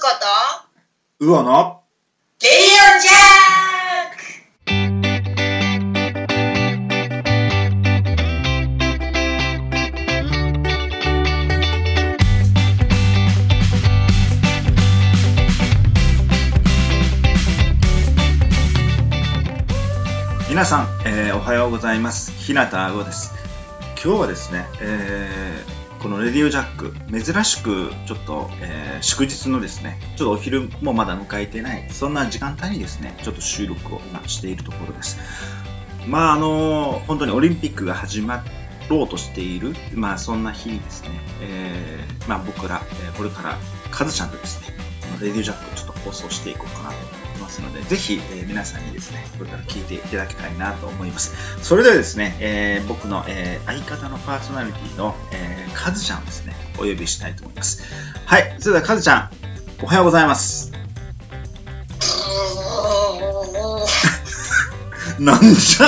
つこと、うおのレディオジャーク！皆さん、えーおはようございます。日向あごです。今日はですね、えーこのレディオジャック珍しくちょっと、えー祝日のですねちょっとお昼もまだ迎えてないそんな時間帯にですねちょっと収録を今しているところです。まああの本当にオリンピックが始まろうとしているまあそんな日にですね、えーまあ僕ら、えこれからカズちゃんとですねこのレディオジャックをちょっと放送していこうかなとますので、ぜひ、えー皆さんにですね、これから聞いていただきたいなと思います。それではですね、えー僕の、えー相方のパーソナリティの、えー、カズちゃんをですね、お呼びしたいと思います。はい、それではカズちゃん、おはようございます。なんじゃ？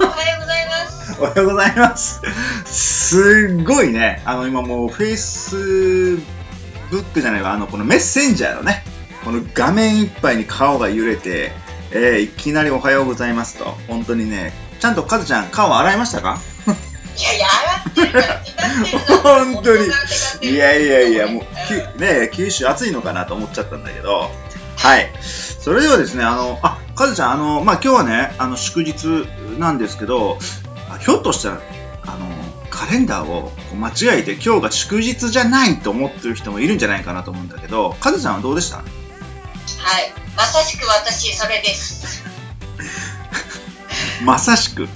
おはようございます。おはようございます。すっごいね、あの今もうフェイスブックじゃないわ、あのこのメッセンジャーのね、この画面いっぱいに顔が揺れて、えーいきなりおはようございますと、本当にね、ちゃんとカズちゃん顔洗いましたか？いやいや、洗ってるから、本当に。いやいやいや、もう、きね、九州暑いのかなと思っちゃったんだけど、はい。それではですね、あの、あ、カズちゃん、あの、まあ、今日はね、あの、祝日なんですけど、あひょっとしたら、あの、カレンダーを間違えて今日が祝日じゃないと思ってる人もいるんじゃないかなと思うんだけど、カズちゃんはどうでした？はい。まさしく私、それです。まさしく？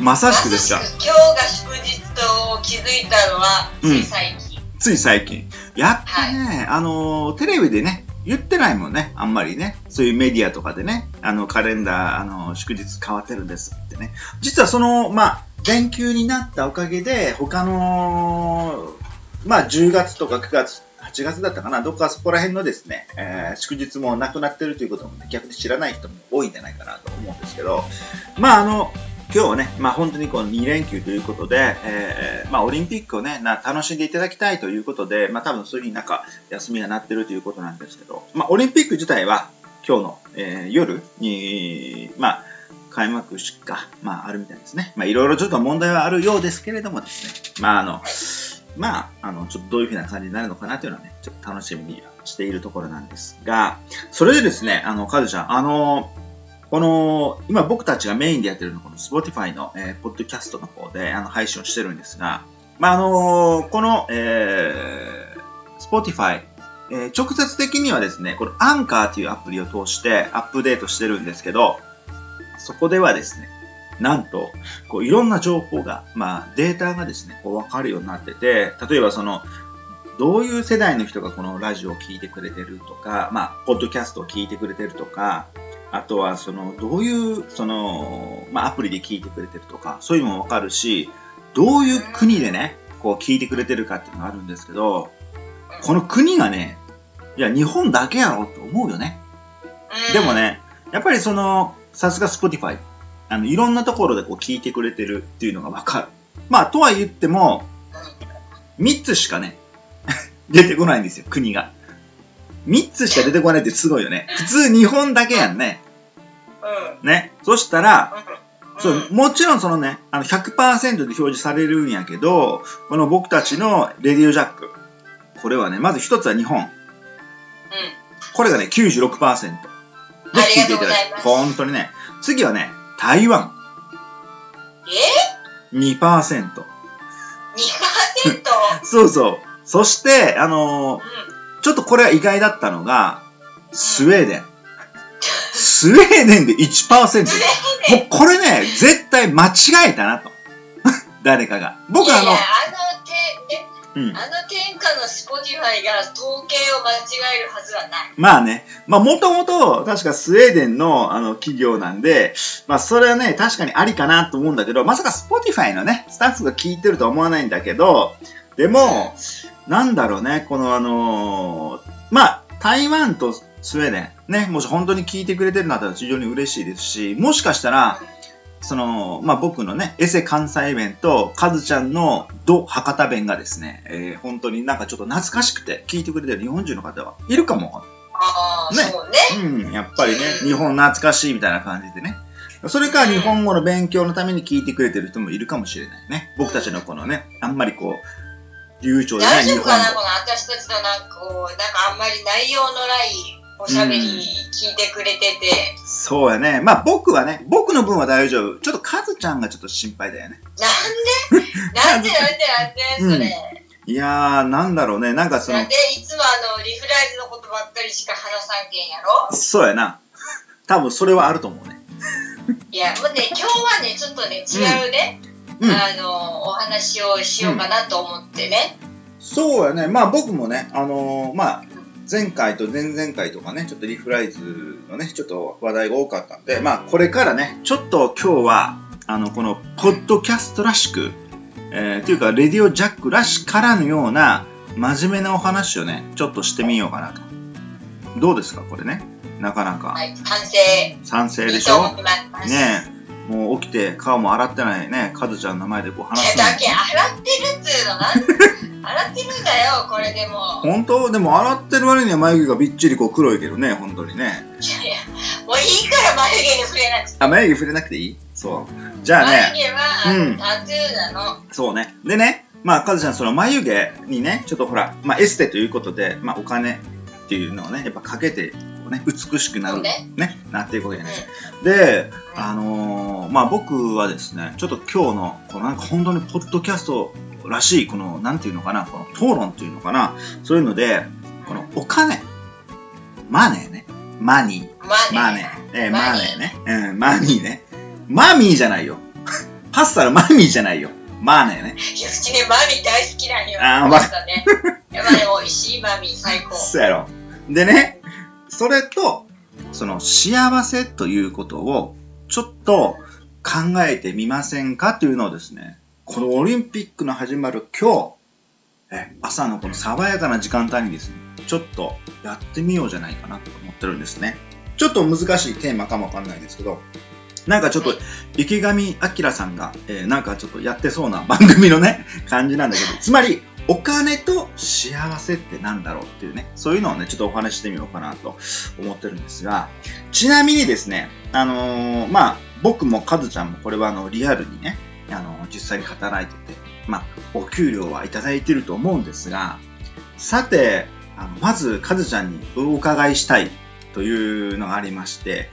まさしくですか？今日が祝日と気づいたのは、つい最近。つい最近。やっぱね、あの、テレビでね、言ってないもんね、あんまりね。そういうメディアとかでね、あの、カレンダー、あの、祝日変わってるんですってね。実はその、まあ、連休になったおかげで、他の、まあ、10月とか9月、8月だったかな、どっかそこら辺のですね、えー祝日もなくなってるということも、ね、逆に知らない人も多いんじゃないかなと思うんですけど、まあ、あの、今日はね、まあ本当にこの2連休ということで、えーまあオリンピックをね、な楽しんでいただきたいということで、まあ多分そういうふうになんか休みがなってるということなんですけど、まあオリンピック自体は今日の、えー夜に、まあ開幕式か、まああるみたいですね。まあいろいろちょっと問題はあるようですけれどもですね、まああの、まあ、あの、ちょっとどういうふうな感じになるのかなというのはね、ちょっと楽しみにしているところなんですが、それでですね、あの、カズちゃん、あの、この、今僕たちがメインでやってるの、この Spotify の、えーポッドキャストの方であの配信をしてるんですが、まあ、あのこの、えー、Spotify、えー直接的にはですね、この Anchor というアプリを通してアップデートしてるんですけど、そこではですね、なんと、こういろんな情報が、まあデータがですね、こう分かるようになってて、例えばその、どういう世代の人がこのラジオを聞いてくれてるとか、まあ、ポッドキャストを聞いてくれてるとか、あとは、その、どういう、その、まあ、アプリで聞いてくれてるとか、そういうのもわかるし、どういう国でね、こう聞いてくれてるかっていうのがあるんですけど、この国がね、いや、日本だけやろって思うよね。うんでも、ね、やっぱりその、さすが Spotify、あの、いろんなところでこう聞いてくれてるっていうのがわかる。まあ、とは言っても、3つしかね、出てこないんですよ、国が。3つしか出てこないってすごいよね。普通日本だけやんね。うん。ね。そしたら、うん。そう、もちろんそのね、あの100%で表示されるんやけど、この僕たちのレディオジャック。これはね、まず一つは日本。うん。これがね、96%。でありがとうございます本当にね。次はね、台湾。え？2%。?2%? そうそう。そして、あのーうん。ちょっとこれは意外だったのが、スウェーデン。スウェーデンで1%。もうこれね、絶対間違えたなと。誰かが。僕あのいやあのうん。あの天下の Spotify が統計を間違えるはずはない。まあね、まあもともと確かスウェーデンのあの企業なんで、まあそれはね、確かにありかなと思うんだけど、まさか Spotify のね、スタッフが聞いてるとは思わないんだけど、でも、なんだろうね、このあのーまあ台湾とスウェーデン、ね、もし本当に聞いてくれてるんだったら非常に嬉しいですし、もしかしたら、その、まあ、僕のね、エセ関西弁と、カズちゃんのド博多弁がですね、えー本当になんかちょっと懐かしくて聞いてくれてる日本人の方はいるかも。ああ、ねそうね。うん、やっぱりね、日本懐かしいみたいな感じでね。それから日本語の勉強のために聞いてくれてる人もいるかもしれないね。僕たちのこのね、あんまりこう、流暢でね、日本大丈夫かなこ語。の私たちのなんかこう、なんかあんまり内容のないおしゃべり聞いてくれてて、そうやね。まあ僕はね、僕の分は大丈夫。ちょっとカズちゃんがちょっと心配だよね。なんで？なんで？なんで？なんで？それ。いやー、なんだろうね。なんかそのなんで、いつもあの、リフライズのことばっかりしか話さんけんやろ？そうやな。多分それはあると思うね。いや、もうね、今日はね、ちょっとね、違うね、うん。あの、お話をしようかなと思ってね。そうやね。まあ僕もね、あのーまあ、前回と前々回とかね、ちょっとリフライズのね、ちょっと話題が多かったんで、まあこれからね、ちょっと今日は、あの、この、ポッドキャストらしく、えー、というか、レディオジャックらしからぬような、真面目なお話をね、ちょっとしてみようかなと。どうですか、これね？なかなか。はい、賛成。賛成いでしょ？ねえ、もう起きて顔も洗ってないね、カズちゃんの前でこう話すの。いやだけ洗ってるっつうのなん 洗ってるんだよこれでも。本当？でも洗ってる割には眉毛がびっちりこう黒いけどね、本当にね。いやいやもういいから眉毛に触れなくて。あ、眉毛触れなくていい？そう。じゃあね、眉毛は、うん。タトゥーなの。そうね。でね、まあ、カズちゃん、その眉毛にね、ちょっとほら、まあ、エステということで、まあ、お金っていうのをね、やっぱかけて、ね、美しくなる、ね。ね、なっていくわけじゃない。で、あのーまあ、僕はですね、ちょっと今日の、このなんか本当にポッドキャストらしい、この、なんていうのかな、この討論っていうのかな、そういうので、このお金、マネーね、マニー、マネー、えーマネーね、うん、マニーね、マミーじゃないよ。パスタのマミーじゃないよ。マネーね。いやうちねマミ大好きなんよ。あーましたね。やばい美味しいマミ最高。そうやろ。でね、それと、その幸せということをちょっと考えてみませんかというのをですね、このオリンピックの始まる今日、え朝のこの爽やかな時間帯にですね、ちょっとやってみようじゃないかなと思ってるんですね。ちょっと難しいテーマかもわかんないですけど、なんかちょっと池上彰さんが、えーなんかちょっとやってそうな番組のね、感じなんだけど、つまり、お金と幸せってなんだろうっていうね、そういうのをね、ちょっとお話してみようかなと思ってるんですが、ちなみにですね、あのーまあ、僕もカズちゃんもこれはあの、リアルにね、あのー実際に働いてて、まあ、お給料はいただいてると思うんですが、さて、あのまずカズちゃんにお伺いしたいというのがありまして、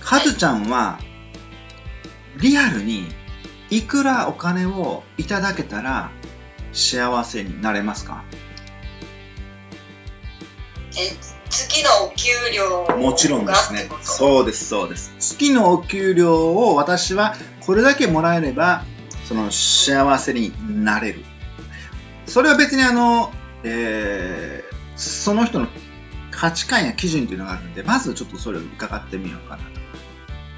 カズちゃんは、リアルにいくらお金をいただけたら幸せになれますか？え月のお給料もちろんですねそうです、そうです。月のお給料を私はこれだけもらえれば、その幸せになれる。それは別にあの、えーその人の価値観や基準というのがあるんで、まずちょっとそれを伺ってみようかなと。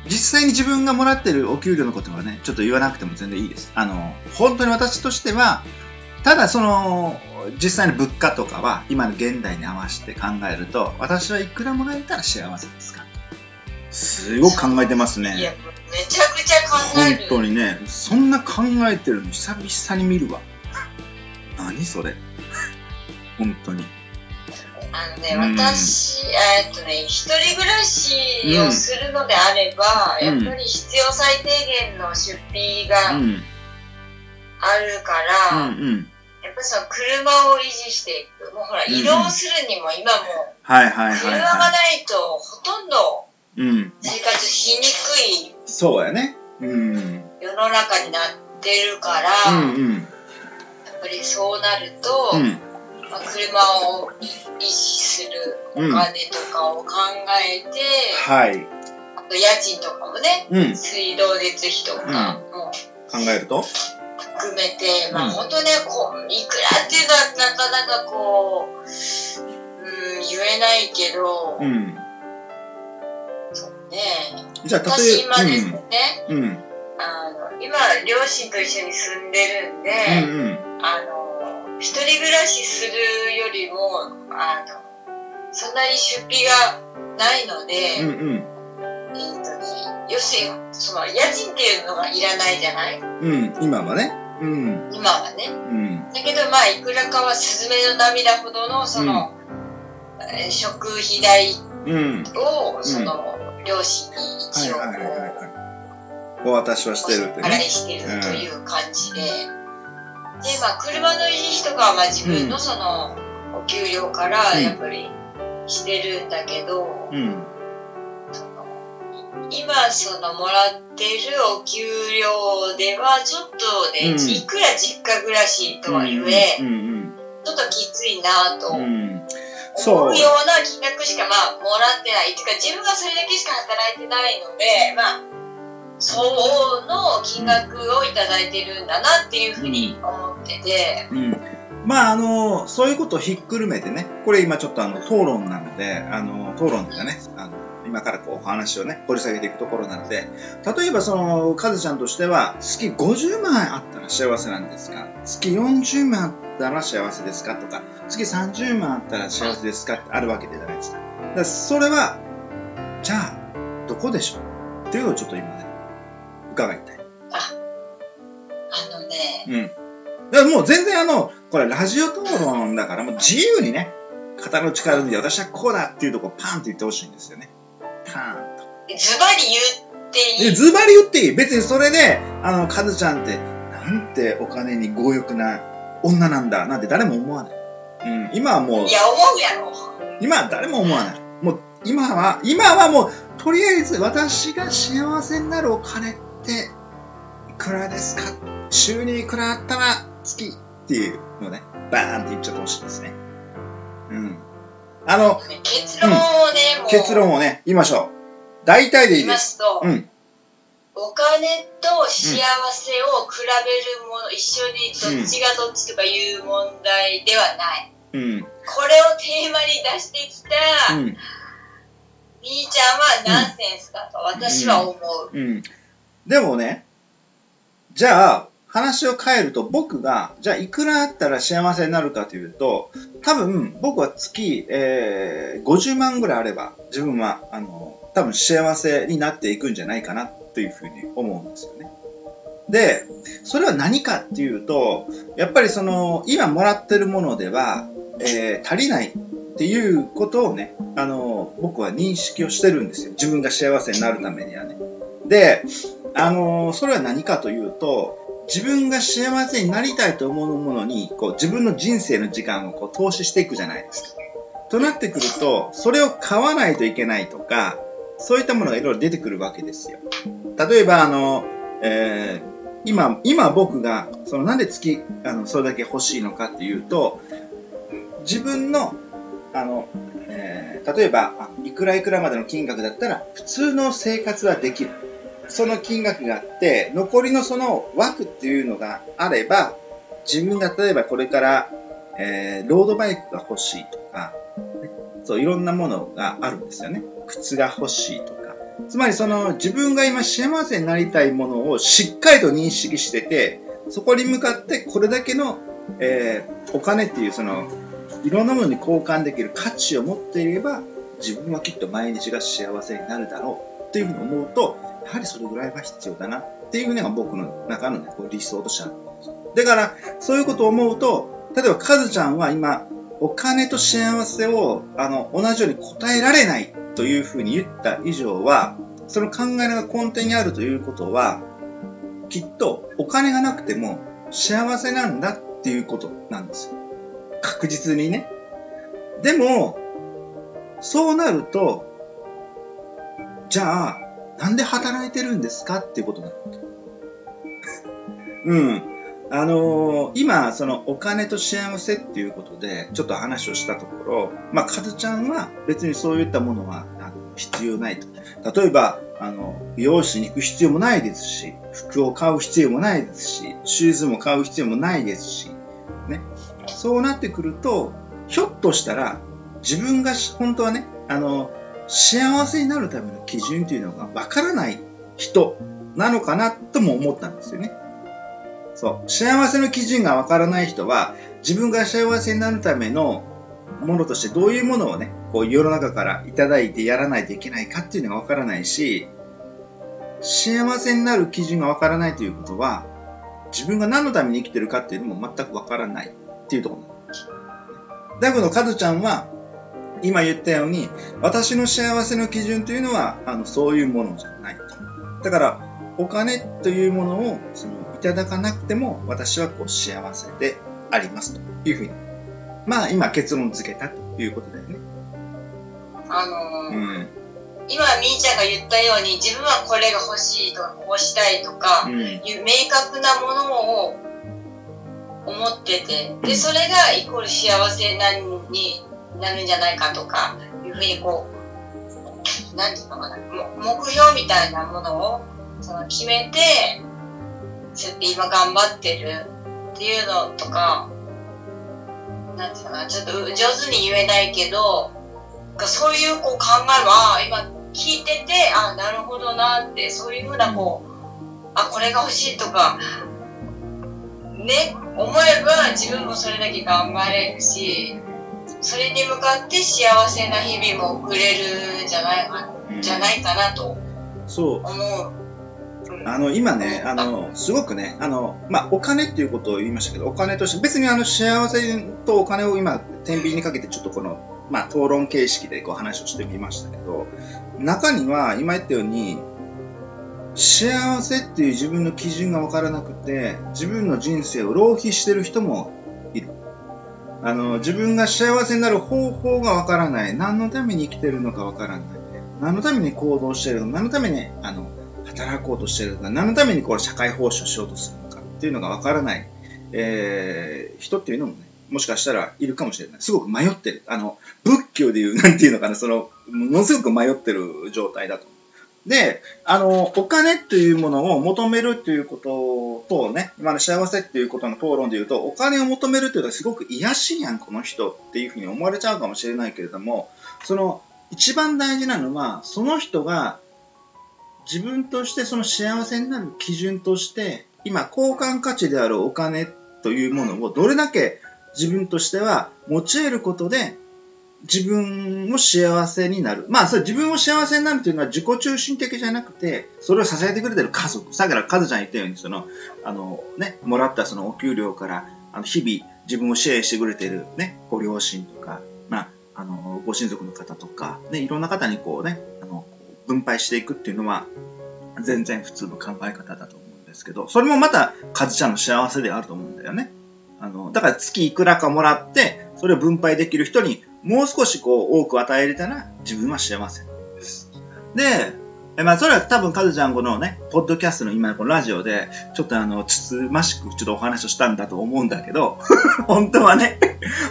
実際に自分がもらってるお給料のことはね、ちょっと言わなくても全然いいです。あの、本当に私としては、ただその、実際の物価とかは今の現代に合わせて考えると、私はいくらもらえたら幸せですか？すごく考えてますいやね。めちゃくちゃ考え本る当にね、そんな考えてるの久々に見るわ。何それ？本当に。あのね、うん私、えっとね、一人暮らしをするのであれば、うんやっぱり必要最低限の出費うがあん。るから、うんうん。やっぱりその車を維持していく。もうほら、うん移動するにも今もはいはいはい車がはないとほとんど。生活しにくいそうやね。うん。うん世の中になってるから、うん。やっぱりそうなると、うん。まあ、車を維持するお金とかを考えて、はい。あと家賃とかもね、うん。水道月費とかも考えると？含めて、まうんあ本当ね、こう、いくらっていうのはなかなかこう、うん、言えないけど、うん。ねじゃあ、私今ですね、うん。うん。あの、今、両親と一緒に住んでるんで、うんうん。あの、一人暮らしするよりも、あの、そんなに出費がないので、うんうん。えっ、とね、要するに、その、家賃っていうのがいらないじゃない？うん、今はね。うん。今はね。うん。だけど、まあ、いくらかはスズメの涙ほどの、その、えー食費代うん。を、その、両親に一応、はいはいはいはい。お渡しはしてるってお払いね。してるという感じで、で、まあ、車の維持費とかは、まあ、自分うんのその、お給料から、うんやっぱり、してるんだけど、うん。今そのもらってるお給料ではちょっとね、うん。いくら実家暮らしとはいえ、うんちょっときついなと思う。うような金額しかまあもらってない。てか自分がそれだけしか働いてないので、まあ、相応の金額をいただいてるんだなっていうふうに思ってて、うん。まあ、あの、そういうことをひっくるめてね、これ今ちょっとあの、討論なので、あの、討論でね、あの、今からこうお話をね、掘り下げていくところなので、例えばその、カズちゃんとしては、月50万円あったら幸せなんですか？月40万あったら幸せですか？とか、月30万あったら幸せですか？ってあるわけじゃないですか。だからそれは、じゃあ、どこでしょう？っていうのをちょっと今ね、伺いたい。あのね、うん。だからもう全然あの、これラジオ討論だからもう自由にね、肩の力抜いて私はこうだっていうとこパンって言ってほしいんですよね。パーンと。ズバリ言っていい？でズバリ言っていい？別にそれで、あの、カズちゃんって、なんてお金に強欲な女なんだなんて誰も思わない。うん。今はもうい、や、思うやろ。今は誰も思わない。もう、今は、今はもう、とりあえず私が幸せになるお金って、いくらですか？週にいくらあったら月っていうのね、バーンって言っちゃってほしいですね。うん。あの、結論をね、もう。結論をね、言いましょう。大体でい言いまいです。すと、うん。お金と幸せを比べるもの、一緒にどっちがどっちとかいう問題ではない。うん。これをテーマに出してきた、うん。みーちゃんはナンセンスだと私は思う。うん。でもね、じゃあ、話を変えると僕が、じゃあいくらあったら幸せになるかというと、多分僕は月、えー、50万ぐらいあれば自分は、あの、多分幸せになっていくんじゃないかなというふうに思うんですよね。で、それは何かっていうと、やっぱりその、今もらってるものでは、えー足りないっていうことをね、あの、僕は認識をしてるんですよ。自分が幸せになるためにはね。で、あの、それは何かというと、自分が幸せになりたいと思うものに、こう、自分の人生の時間をこう投資していくじゃないですか。となってくると、それを買わないといけないとか、そういったものがいろいろ出てくるわけですよ。例えば、あの、えー今、今僕が、そのなんで月、あの、それだけ欲しいのかっていうと、自分の、あの、えー例えば、いくらいくらまでの金額だったら、普通の生活はできる。その金額があって、残りのその枠っていうのがあれば、自分が例えばこれから、えーロードバイクが欲しいとか、そういろんなものがあるんですよね。靴が欲しいとか。つまりその自分が今幸せになりたいものをしっかりと認識してて、そこに向かってこれだけの、えーお金っていうそのいろんなものに交換できる価値を持っていれば自分はきっと毎日が幸せになるだろうっていうふうに思うとやはりそれぐらいは必要だなっていうのが僕の中の、ね、こう理想としてあるんですだからそういうことを思うと例えばカズちゃんは今お金と幸せをあの同じように答えられないというふうに言った以上はその考えが根底にあるということはきっとお金がなくても幸せなんだっていうことなんですよ。確実にね。でも、そうなると、じゃあ、なんで働いてるんですかっていうことなの。うん。あのー今、そのお金と幸せっていうことで、ちょっと話をしたところ、まあ、カズちゃんは別にそういったものは必要ないと。例えば、あの、美容師に行く必要もないですし、服を買う必要もないですし、シューズも買う必要もないですし、ね。そうなってくると、ひょっとしたら、自分が本当はね、あの、幸せになるための基準というのがわからない人なのかなとも思ったんですよね。そう。幸せの基準がわからない人は、自分が幸せになるためのものとしてどういうものをね、こう世の中からいただいてやらないといけないかっていうのがわからないし、幸せになる基準がわからないということは、自分が何のために生きてるかっていうのも全くわからないっていうところなんですだけど、カズちゃんは、今言ったように、私の幸せの基準というのは、あの、そういうものじゃないと。だから、お金というものを、その、いただかなくても、私はこう、幸せでありますというふうに。まあ、今結論付けたということだよね。あのー、うん、今、みーちゃんが言ったように、自分はこれが欲しいとか、こうしたいとか、いう明確なものを思ってて、で、それがイコール幸せなになるんじゃないかとか、いうふうにこう、何て言うのかな、目標みたいなものをその決めて、そうやって今頑張ってるっていうのとか、なんていうのかな、ちょっと上手に言えないけど、そういうこう考えは今聞いてて、あ、なるほどなって、そういうふうなこう、あ、これが欲しいとか、ね、思えば自分もそれだけ頑張れるし、それに向かって幸せな日々も送れるんじゃないか、じゃないかなと思う。あの、今ね、あの、すごくね、あの、まあ、お金っていうことを言いましたけど、お金として、別にあの、幸せとお金を今、天秤にかけてちょっとこの、まあ、討論形式でこう話をしてみましたけど、中には、今言ったように、幸せっていう自分の基準が分からなくて、自分の人生を浪費してる人も。あの、自分が幸せになる方法が分からない。何のために生きてるのか分からない。何のために行動してるの、何のために、あの、働こうとしてるのか、何のためにこう社会奉仕をしようとするのかっていうのが分からない、えー、人っていうのもね、もしかしたらいるかもしれない。すごく迷ってる。あの、仏教でいう、なんていうのかな、その、ものすごく迷ってる状態だとで、あの、お金というものを求めるということとね、今の幸せっていうことの討論で言うと、お金を求めるというのはすごく癒しやん、この人っていうふうに思われちゃうかもしれないけれども、その、一番大事なのは、その人が自分としてその幸せになる基準として、今、交換価値であるお金というものをどれだけ自分としては持ち得ることで自分も幸せになる。まあ、それ自分も幸せになるというのは自己中心的じゃなくて、それを支えてくれてる家族。さっきからカズちゃん言ったように、その、あの、ね、もらったそのお給料から、あの、日々自分を支援してくれてるね、ご両親とか、まあ、あの、ご親族の方とか、ね、いろんな方にこうね、あの、分配していくっていうのは、全然普通の考え方だと思うんですけど、それもまた、カズちゃんの幸せであると思うんだよね。あの、だから月いくらかもらって、それを分配できる人にもう少しこう多く与えれたら自分は幸せです。で、まあ、それは多分、カズちゃんこのね、ポッドキャストの今のこのラジオで、ちょっとあの、つつましくちょっとお話をしたんだと思うんだけど、本当はね、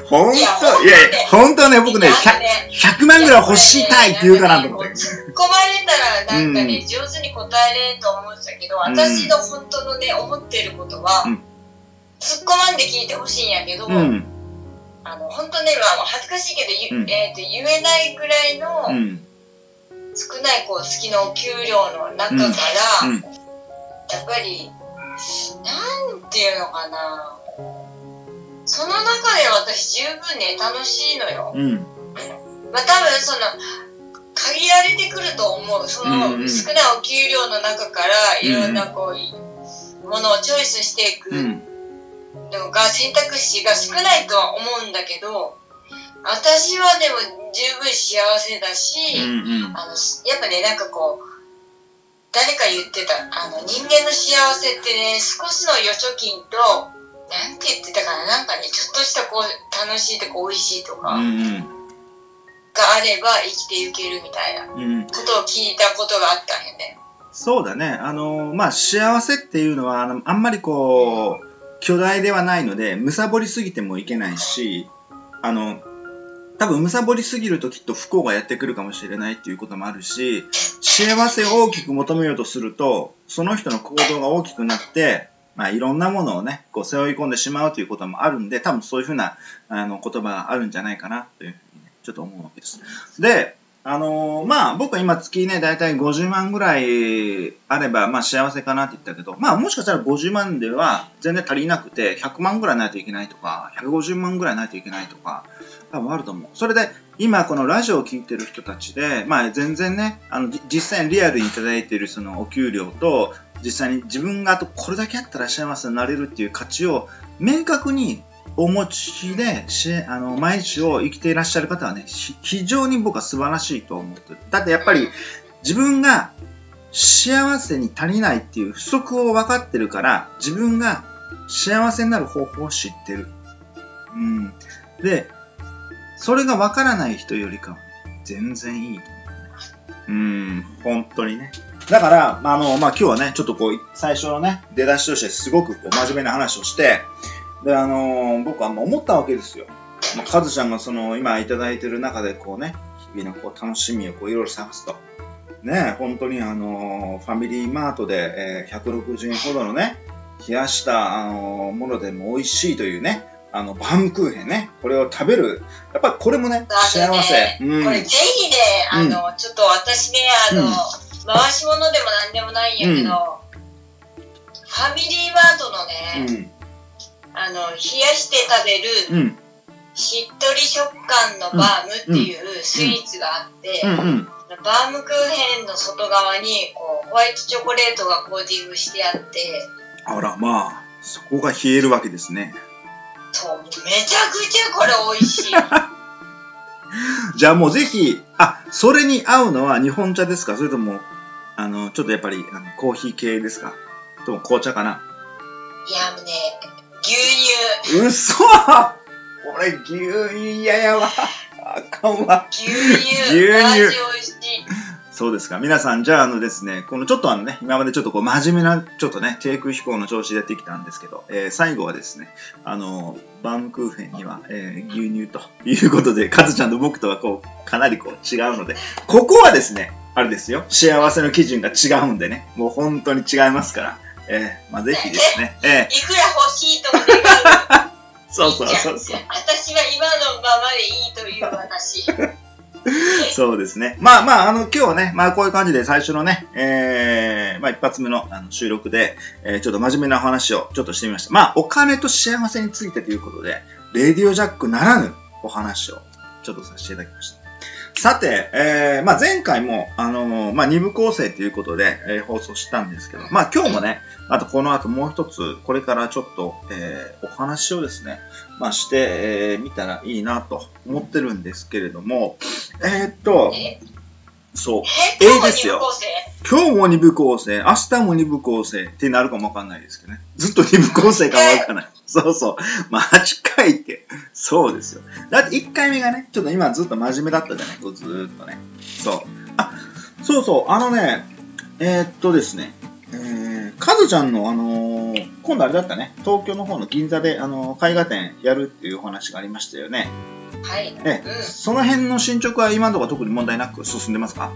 本当、いやいや、本当はね、僕ね、100, 100万ぐらい欲しいたいって言うかなと思って。突っ込まれたら、なんかね、うん、上手に答えれんと思うんだけど、私の本当のね、思ってることは、うん、突っ込まんで聞いてほしいんやけど、うんあの本当ね、まあ、恥ずかしいけど、うん、えーと、言えないぐらいの、少ないこう月の給料の中から、やっぱりなんていうのかな。その中で私十分ね楽しいのよ。うん、まあ多分その限られてくると思う。その少ないお給料の中からいろんなこう、ものをチョイスしていく。のが選択肢が少ないとは思うんだけど私はでも十分幸せだし、うんうん、あのやっぱねなんかこう誰か言ってたあの人間の幸せってね少しの預貯金となんて言ってたかななんかねちょっとしたこう楽しいとか美味しいとか、うんうん、があれば生きていけるみたいなことを聞いたことがあったんよね。そうだね。あの、まあ、幸せっていうのは、あのあんまりこう、巨大ではないので、むさぼりすぎてもいけないし、あの、多分むさぼりすぎるときっと不幸がやってくるかもしれないっていうこともあるし、幸せを大きく求めようとすると、その人の行動が大きくなって、まあ、いろんなものをね、こう背負い込んでしまうということもあるんで、多分そういうふうなあの言葉があるんじゃないかなというふうに、ね、ちょっと思うわけです。で、あのー、まあ、僕は今月ね、だいたい50万ぐらいあれば、まあ幸せかなって言ったけど、まあもしかしたら50万では全然足りなくて、100万ぐらいないといけないとか、150万ぐらいないといけないとか、多分あると思う。それで、今このラジオを聴いてる人たちで、まあ全然ね、あの、実際にリアルにいただいているそのお給料と、実際に自分があとこれだけあったら幸せになれるっていう価値を明確にお持ちでしあの毎日を生きていらっしゃる方はね非常に僕は素晴らしいと思ってる。だってやっぱり自分が幸せに足りないっていう不足を分かってるから自分が幸せになる方法を知ってる、うん、でそれが分からない人よりかは全然いいううん。本当にね。だから、まあ、あの、まあ、今日はね、ちょっとこう、最初のね、出だしとしてすごくこう真面目な話をして、で、あのー、僕はもう思ったわけですよ。まあ、カズちゃんがその、今いただいてる中でこうね、日々のこう楽しみをこういろいろ探すと。ね、本当にあのー、ファミリーマートで、えー、160円ほどのね、冷やした、あのー、ものでも美味しいというね、あの、バームクーヘンね、これを食べる。やっぱりこれもね、ね幸せ。うん、これぜひね、あの、うん、ちょっと私ね、あの、うん回し物でも何でもないんやけど、うん、ファミリーマートのね、うん、あの冷やして食べる、しっとり食感のバームっていうスイーツがあって、バームクーヘンの外側にこうホワイトチョコレートがコーティングしてあってあらまあそこが冷えるわけですね。そうめちゃくちゃこれ美味しい。じゃあもうぜひあそれに合うのは日本茶ですか？それともあの、ちょっとやっぱりあのコーヒー系ですか？とも紅茶かな？いや、もうね、牛乳。嘘俺、牛乳嫌やわ。あかんわ。牛乳。牛乳。そうですか。皆さん、じゃあ、あのですね、このちょっとあのね、今までちょっとこう、真面目な、ちょっとね、低空飛行の調子でやってきたんですけど、えー、最後はですね、あの、バームクーヘンには、えー、牛乳ということで、カズちゃんと僕とはこう、かなりこう、違うので、ここはですね、あれですよ、幸せの基準が違うんでね、もう本当に違いますから、えー、まあ、ぜひですね、えー、いくら欲しいと願う。そうそうそうそう。私は今のままでいいという話。そうですね。まあまあ、あの、今日はね、まあこういう感じで最初のね、えー、まあ一発目のあの収録で、えー、ちょっと真面目な話をちょっとしてみました。まあ、お金と幸せについてということで、レディオジャックならぬお話をちょっとさせていただきました。さて、えー、まあ、前回も、あのー、まあ、二部構成ということで、えー、放送したんですけど、まあ、今日もね、あとこの後もう一つ、これからちょっと、えー、お話をですね、まあ、して、えー、見たらいいなと思ってるんですけれども、えー、っと、そう。A ですよ。今日も二部構成、明日も二部構成ってなるかもわかんないですけどね。ずっと二部構成かもわかんない。そうそう。マジかいって。そうですよ。だって1回目がね、ちょっと今ずっと真面目だったじゃない？こうずーっとね。そう。あ、そうそう。あのね、えー、っとですね。えー、カズちゃんの、あのー、今度あれだったね。東京の方の銀座で、あのー、絵画展やるっていうお話がありましたよね。はい。ね、うん、その辺の進捗は今のところ特に問題なく進んでますか？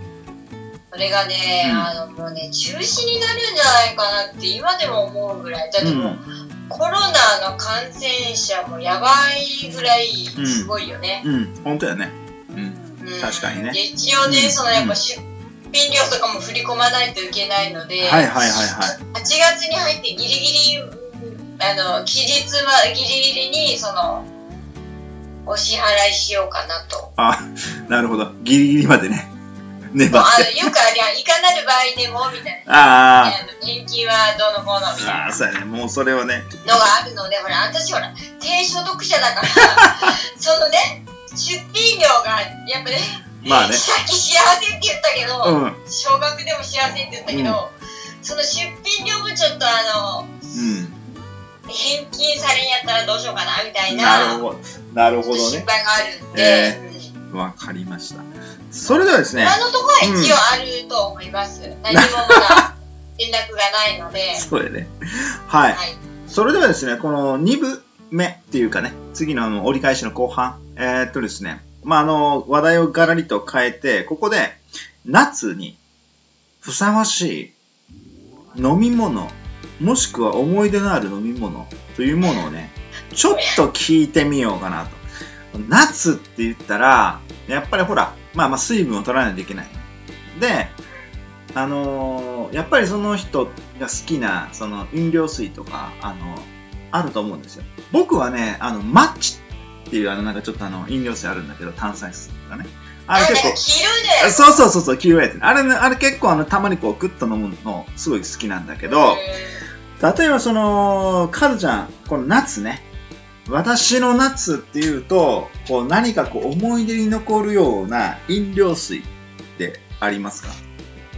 それがね、うん、あのもうね中止になるんじゃないかなって今でも思うぐらいだってもう、うんコロナの感染者もやばいぐらいすごいよね。うん、うん、本当やね。うん、うん、確かにね。一応ね、そのやっぱ出品料とかも振り込まないといけないので、はいはいはいはい。8月に入ってギリギリ、あの、期日はギリギリに、その、お支払いしようかなと。あ、なるほど。ギリギリまでね。ね、あのよくありゃいかなる場合でもみたいなああ年金はどうのこうのみたいなあそうやねもうそれはねのがあるのでほら私ほら低所得者だから そのね出品料がやっぱねまあねさっき幸せって言ったけど、うん、少額でも幸せって言ったけど、うん、その出品料もちょっとあの、うん、返金されんやったらどうしようかなみたいななるほどね心配があるんで、えー、わかりましたそれではですね。今のところは一応あると思います。うん、何もまだ連絡がないので。そうやね。はい。はい、それではですね、この2部目っていうかね、次の折り返しの後半、えー、っとですね、まあ、あの、話題をガラリと変えて、ここで、夏にふさわしい飲み物、もしくは思い出のある飲み物というものをね、ちょっと聞いてみようかなと。夏って言ったら、やっぱりほら、まあまあ水分を取らないといけない。で、あのー、やっぱりその人が好きな、その飲料水とか、あのー、あると思うんですよ。僕はね、あの、マッチっていうあのなんかちょっとあの飲料水あるんだけど炭酸水とかね。あれ結構そうそうそうそう黄色いやつ。あれ,、ね、あれ結構あのたまにこうグッと飲むのすごい好きなんだけど例えばそのカズちゃんこの夏ね。私の夏っていうとこう何かこう思い出に残るような飲料水ってありますか？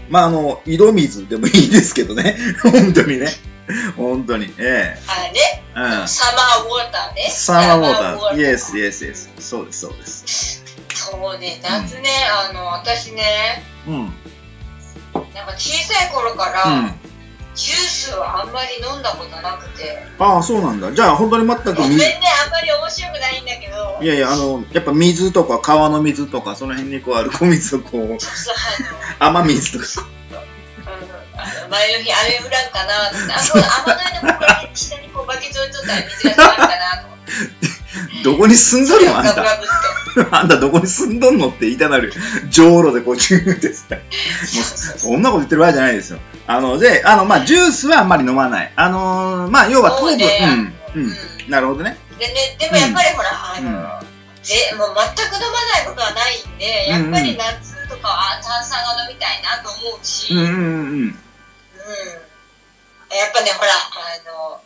まああの井戸水でもいいですけどね。本当にね 本当に。ええあれね。うん。サマーウォーターね。サマーウォーター。イエス、イエス、イエス。そうです、そうです。そうね、夏ね、うん、あの、私ね、うん。なんか小さい頃から、うん、ジュースはあんまり飲んだことなくて。ああ、そうなんだ。じゃあ本当に全く。全然あんまり面白くないんだけど。いやいや、あの、やっぱ水とか川の水とか、その辺にこうアルコ水をこう、雨水とか。前の日あれ売らんかなって、あ、そうだ、甘鯛のこれ下にこうバケツ置いとったら水が下がるかなと思って。どこに住んどるのあんた。あんたどこに住んどんのって言いたなる。じょうろでこうチューってさ。そんなこと言ってる場合じゃないですよ。あの、で、あの、まあ、ジュースはあんまり飲まない。あのー、まあ、要は糖分、ね、うん、うん、うんなるほどね。でね、でもやっぱりほら、あの、ぜもう全く飲まないことはないんで、やっぱり夏とかは炭酸が飲みたいなと思うし、うんうんうん、やっぱね、ほら、あの、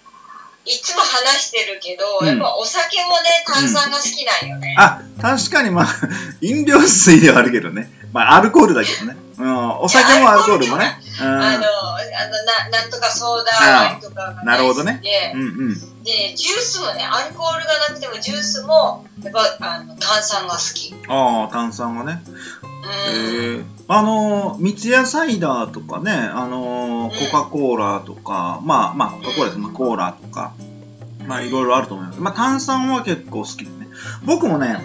いつも話してるけど、うん、やっぱお酒もね、炭酸が好きなんよね。うん、あ、確かにまあ、飲料水ではあるけどね。まあ、アルコールだけどね。うん、お酒もアルコールもね。あの、あのな、なんとかソーダとかがなるほどね。うんうん。で、ジュースもね、アルコールがなくてもジュースも、やっぱあの炭酸が好き。ああ、炭酸がね。えあの三ツ矢サイダーとかねあのコカ・コーラとか、まあまあコカ・コーラです、まあ、コーラとかまあいろいろあると思います、まあ、炭酸は結構好きでね。僕もね、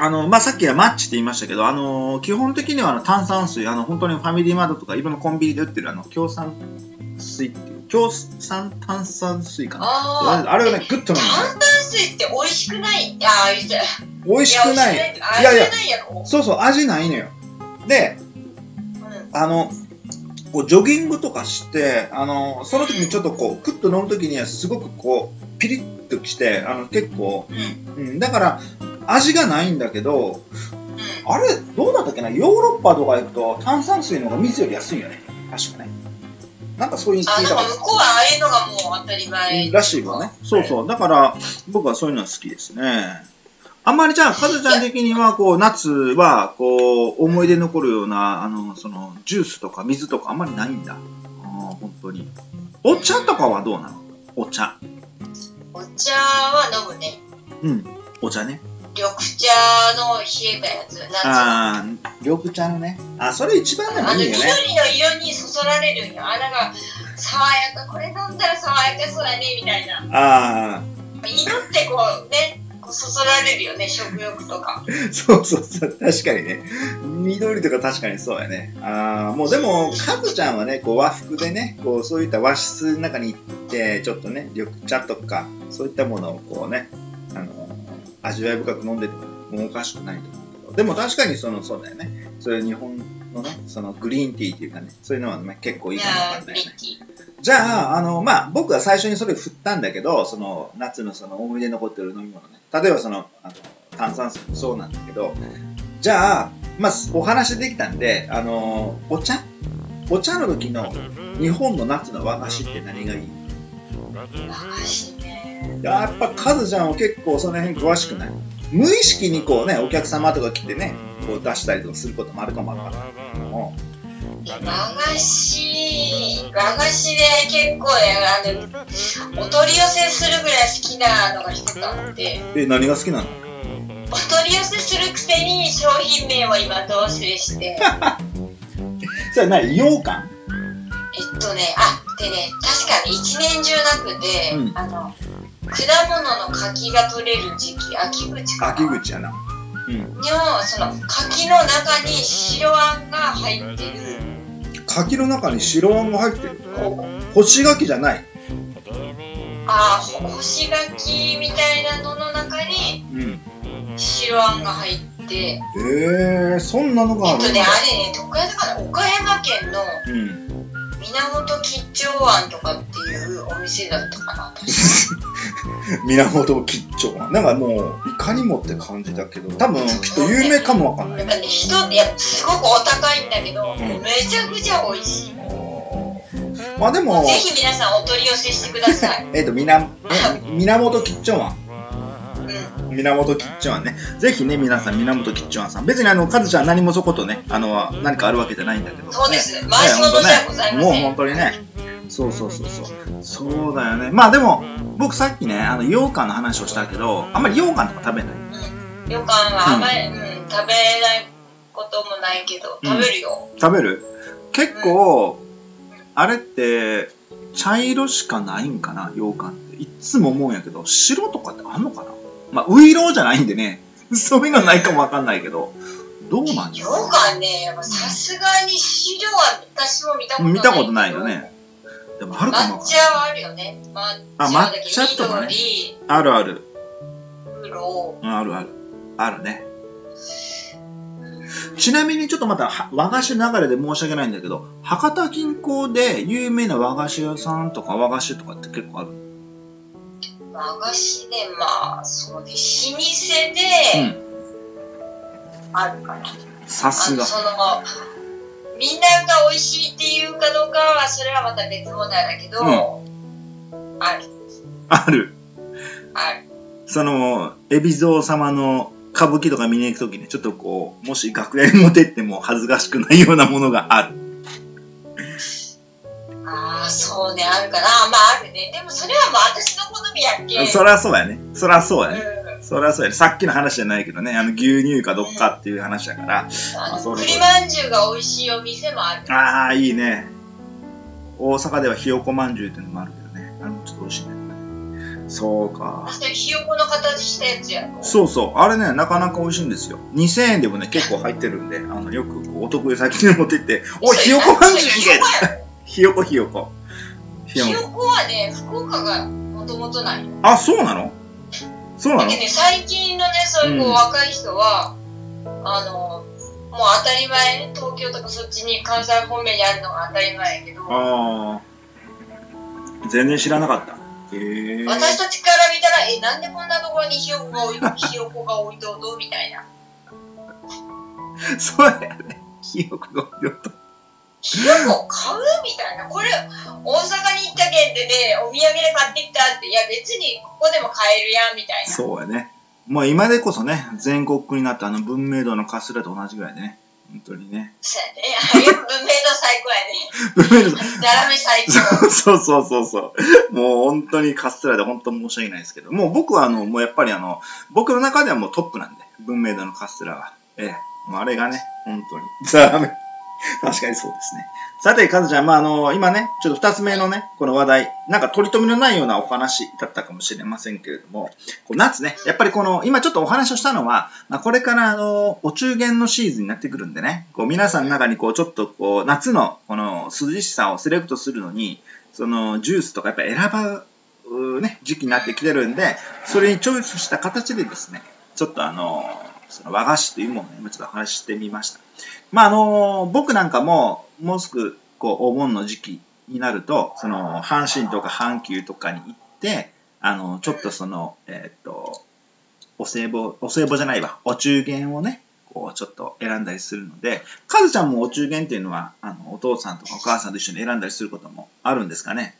あの、まあ、さっきはマッチって言いましたけど、あの基本的にはあの炭酸水、あの、本当にファミリーマートとか、いろんなコンビニで売ってるあの、強酸水っていう、強酸炭酸水かな。ああれをね、グッと飲む。炭酸水って美味しくない？いや、美味しくない。いやいや、そうそう、味ないのよ。で、うん、あの、こうジョギングとかして、あの、その時にちょっとこう、クッと飲む時にはすごくこう、ピリッときて、あの、結構、うん、うん、だから、味がないんだけど、あれ、どうだったっけな？ヨーロッパとか行くと炭酸水の方が水より安いよね。確かね。なんかそういう聞いたこと向こうはああいうのがもう当たり前。らしいわね。そうそう。だから、僕はそういうのは好きですね。あんまりじゃあ、かずちゃん的には、こう、夏は、こう、思い出残るような、あの、その、ジュースとか水とかあんまりないんだ。ああ、本当に。お茶とかはどうなの？お茶。お茶は飲むね。うん。お茶ね。緑茶の冷えたやつ。ああ、緑茶のね。あ、それ一番でもいいよね。緑の色にそそられるんよ。あ、なんか、爽やか、これ飲んだら爽やかそうだね、みたいな。ああ。色ってこう、ね、そそられるよね、食欲とか。そうそうそう、確かにね。緑とか確かにそうやね。ああ、もうでも、かずちゃんはね、こう和服でね、こうそういった和室の中に行って、ちょっとね、緑茶とか、そういったものをこうね、あの、味わい深く飲んでてもおかしくないと思うけど。でも確かにその、そうだよね。それ日本のね、そのグリーンティーっていうかね、そういうのは、ね、結構いいかもわかんないね。じゃあ、あの、まあ、僕は最初にそれ振ったんだけど、その、夏のその思い出に残ってる飲み物ね。例えばその、あの炭酸水もそうなんだけど、じゃあ、まあ、お話できたんで、あの、お茶？お茶の時の日本の夏の和菓子って何がいい？和菓子ね。やっぱカズちゃんは結構その辺詳しくない？無意識にこうね、お客様とか来てね、こう出したりとかすることもあるかもわからないけども。和菓子、和菓子で結構ね、あの、お取り寄せするぐらい好きなのが一つあって。え、何が好きなの？お取り寄せするくせに商品名を今どうすれして。それ何羊羹？えっとね、あ、でね、確かに一年中なくて、うん、あの、果物の柿が取れる時期、秋口かな。秋口やな。うん、でも、その柿の中に白あんが入ってる。柿の中に白あんが入ってる。干し柿じゃない。ああ干し柿みたいなのの中に白あんが入って。ええー、そんなのがあるえっとねあれねどこやったかな岡山県の源吉兆庵とかっていうお店だったかな 源吉兆は。なんかもう、いかにもって感じだけど、多分きっと有名かもわかんない。やっぱね、人ってやっぱすごくお高いんだけど、んめちゃくちゃ美味しい。まあでもぜ、ひ皆さんお取り寄せしてください。えっ、と、みな、え、源吉兆庵。うん。源吉兆庵ね。ぜひね、皆さん、源吉兆庵さん。別にあの、カズちゃん何もそことね、あの、何かあるわけじゃないんだけど。そうですね回し物じゃございませんもう本当にね。そうそうそうそう。そうだよね。まあでも、僕さっきね、あの、羊羹の話をしたけど、あんまり羊羹とか食べない？旅館はあんまり、うん、食べないこともないけど、食べるよ。食べる？結構、あれって、茶色しかないんかな、羊羹って。いっつも思うんやけど、白とかってあんのかな？まあ、ウイローじゃないんでね、そういうのないかもわかんないけど、どうなん羊やろ羹ね、さすがに白は私も見たことない。見たことないよね。でもあるかも抹茶。はあるよね。抹あ茶だけ抹茶とかね緑、あるある。黒。うんあるある。あるね。ちなみにちょっとまたは和菓子流れで申し訳ないんだけど、博多近郊で有名な和菓子屋さんとか和菓子とかって結構ある？和菓子で、まあ、そうね、老舗うで、ん。あるかな。さすがみんなが美味しいっていうかどうかは、それはまた別問題だけど、ある、ある。ある。その、海老蔵様の歌舞伎とか見に行くときに、ちょっとこう、もし楽屋に持ってっても恥ずかしくないようなものがある。そうね、あるかな。まあ、あるね。でも、それはまあ、私の好みやっけ。そりゃそうやね。そりゃそうやね。うんそりゃそうやね。さっきの話じゃないけどね、あの牛乳かどっかっていう話だから。あの栗まんじゅうが美味しいお店もある。ああ、いいね。大阪ではひよこまんじゅうっていうのもあるけどね。あれもちょっと美味しいね。そうか。それひよこの形したやつやろ。そうそう。あれね、なかなか美味しいんですよ。2000円でもね、結構入ってるんで、あの、よくお得意先に持ってって、おい、ひよこまんじゅうひよこ ひよこ。ひよこ。はね、福岡がもともとないよ。あ、そうなの？そうなの？だけどね、最近のね、そういうこううん若い人は、あの、もう当たり前ね、東京とかそっちに関西方面にあるのが当たり前やけど、ああ。全然知らなかった。へえ。私たちから見たら、え、なんでこんなところにひよこが置いひよこが置いとうとみたいな。そうやね。ひよこがおよと。ひよこ買うみたいな。これ、大阪に行ったけんでね、お土産で買ってきたって、いや別にここでも買えるやん、みたいな。そうやね。もう今でこそね、全国区になったあの文明堂のカステラと同じぐらいでね。本当にね。そうやね。文明堂最高やね。文明堂ザラメ最高。そうそうそうそう。もう本当にカステラで本当申し訳ないですけど、もう僕はあの、もうやっぱりあの、僕の中ではもうトップなんで、文明堂のカステラは。ええ。もうあれがね、本当に。ザラメ。確かにそうですね。さて、カズちゃん、まあ、あの、今ね、ちょっと二つ目のね、この話題、なんか取り留めのないようなお話だったかもしれませんけれども、こう夏ね、やっぱりこの、今ちょっとお話をしたのは、まあ、これからあの、お中元のシーズンになってくるんでね、こう皆さんの中にこう、ちょっとこう、夏のこの涼しさをセレクトするのに、そのジュースとかやっぱ選ばうね、時期になってきてるんで、それにチョイスした形でですね、ちょっとあの、その和菓子というものを今ちょっと話してみました。まああの、僕なんかも、もうすぐ、こう、お盆の時期になると、その、阪神とか阪急とかに行って、あの、ちょっとその、えーっと、お歳暮、お歳暮じゃないわ、お中元をね、こう、ちょっと選んだりするので、カズちゃんもお中元っていうのは、あの、お父さんとかお母さんと一緒に選んだりすることもあるんですかね？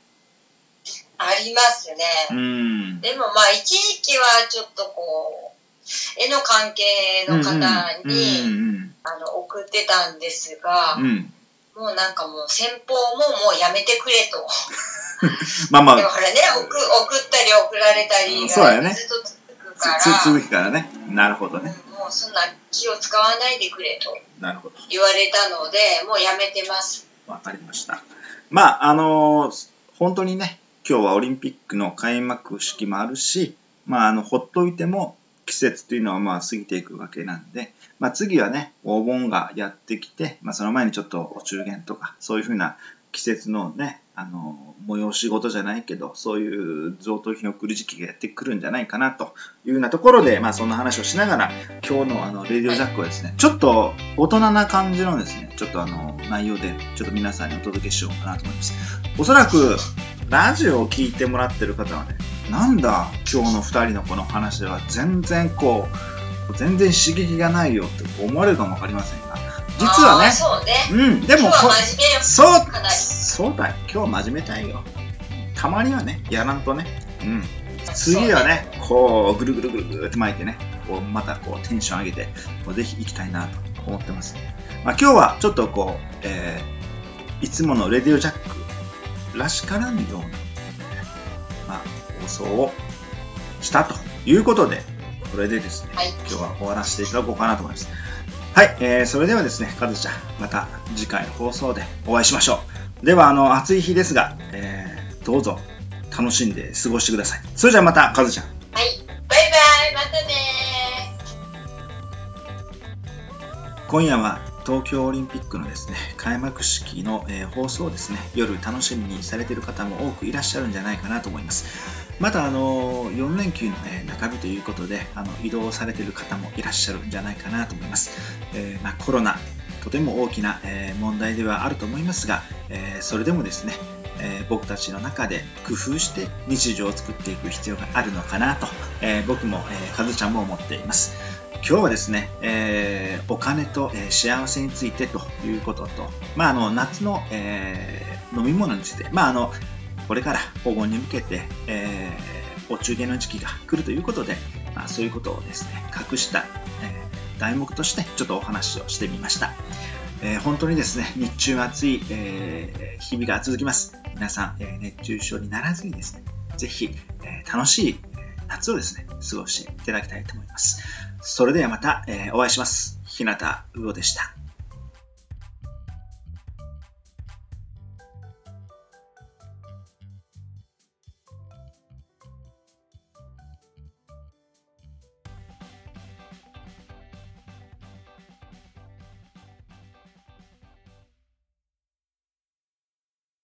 ありますね。うーん。でもまあ一時期はちょっとこう、絵の関係の方に、うんあの送ってたんですが、うん。もうなんかもう先方ももうやめてくれと。まあまあ、でもほらね、送送ったり送られたりがずっと続くから、つ続きからね。なるほどね。もうそんな気を使わないでくれとなるほど。言われたので、もうやめてます。わかりました。まあ、あのー本当にね、今日はオリンピックの開幕式もあるし、まあ、あの、ほっといても季節というのはまあ過ぎていくわけなんで、まあ次はね、お盆がやってきて、まあその前にちょっとお中元とか、そういうふうな季節のね、あの、催し事じゃないけど、そういう贈答品を送る時期がやってくるんじゃないかなというようなところで、まあそんな話をしながら、今日のあの、レディオジャックはですね、ちょっと大人な感じのですね、ちょっとあの、内容で、ちょっと皆さんにお届けしようかなと思います。おそらく、ラジオを聞いてもらってる方はね、なんだ今日の2人のこの話では全然こう全然刺激がないよって思われるかも分かりませんが。実はねそうね。うんでもそうそうだよ。今日真面目たいよ。たまにはねやらんとね。うん。次はねこうぐるぐるぐるぐるって巻いてね。こうまたこうテンション上げてこうぜひ行きたいなと思ってます、まあ、今日はちょっとこう、えーいつものレディオジャックらしからぬような、まあ、放送をしたということでこれでですね、はい今日は終わらせていただこうかなと思いますはい、えー、それではですね、かずちゃん、また次回の放送でお会いしましょう。では、あの、暑い日ですが、えー、どうぞ楽しんで過ごしてください。それじゃあまた、かずちゃん。はいバイバイまたね今夜は東京オリンピックのですね、開幕式の、えー放送をですね、夜楽しみにされている方も多くいらっしゃるんじゃないかなと思います。また、あの、4連休の、え中日ということで、あの、移動されている方もいらっしゃるんじゃないかなと思います。えーまあ、コロナ、とても大きな、え問題ではあると思いますが、えそれでもですね、え僕たちの中で工夫して日常を作っていく必要があるのかなと、え僕も、えー、かずちゃんも思っています。今日はですね、えーお金と、えー幸せについてということと、まあ、あの夏の、えー飲み物について、まあ、あのこれからお盆に向けて、えーお中元の時期が来るということで、まあ、そういうことをですね隠した、えー題目としてちょっとお話をしてみました。えー本当にですね、日中暑い、えー日々が続きます。皆さん、え熱中症にならずにですね、ぜひ、え楽しい夏をですね、過ごしていただきたいと思います。それではまた、えお会いします。日向うおでした。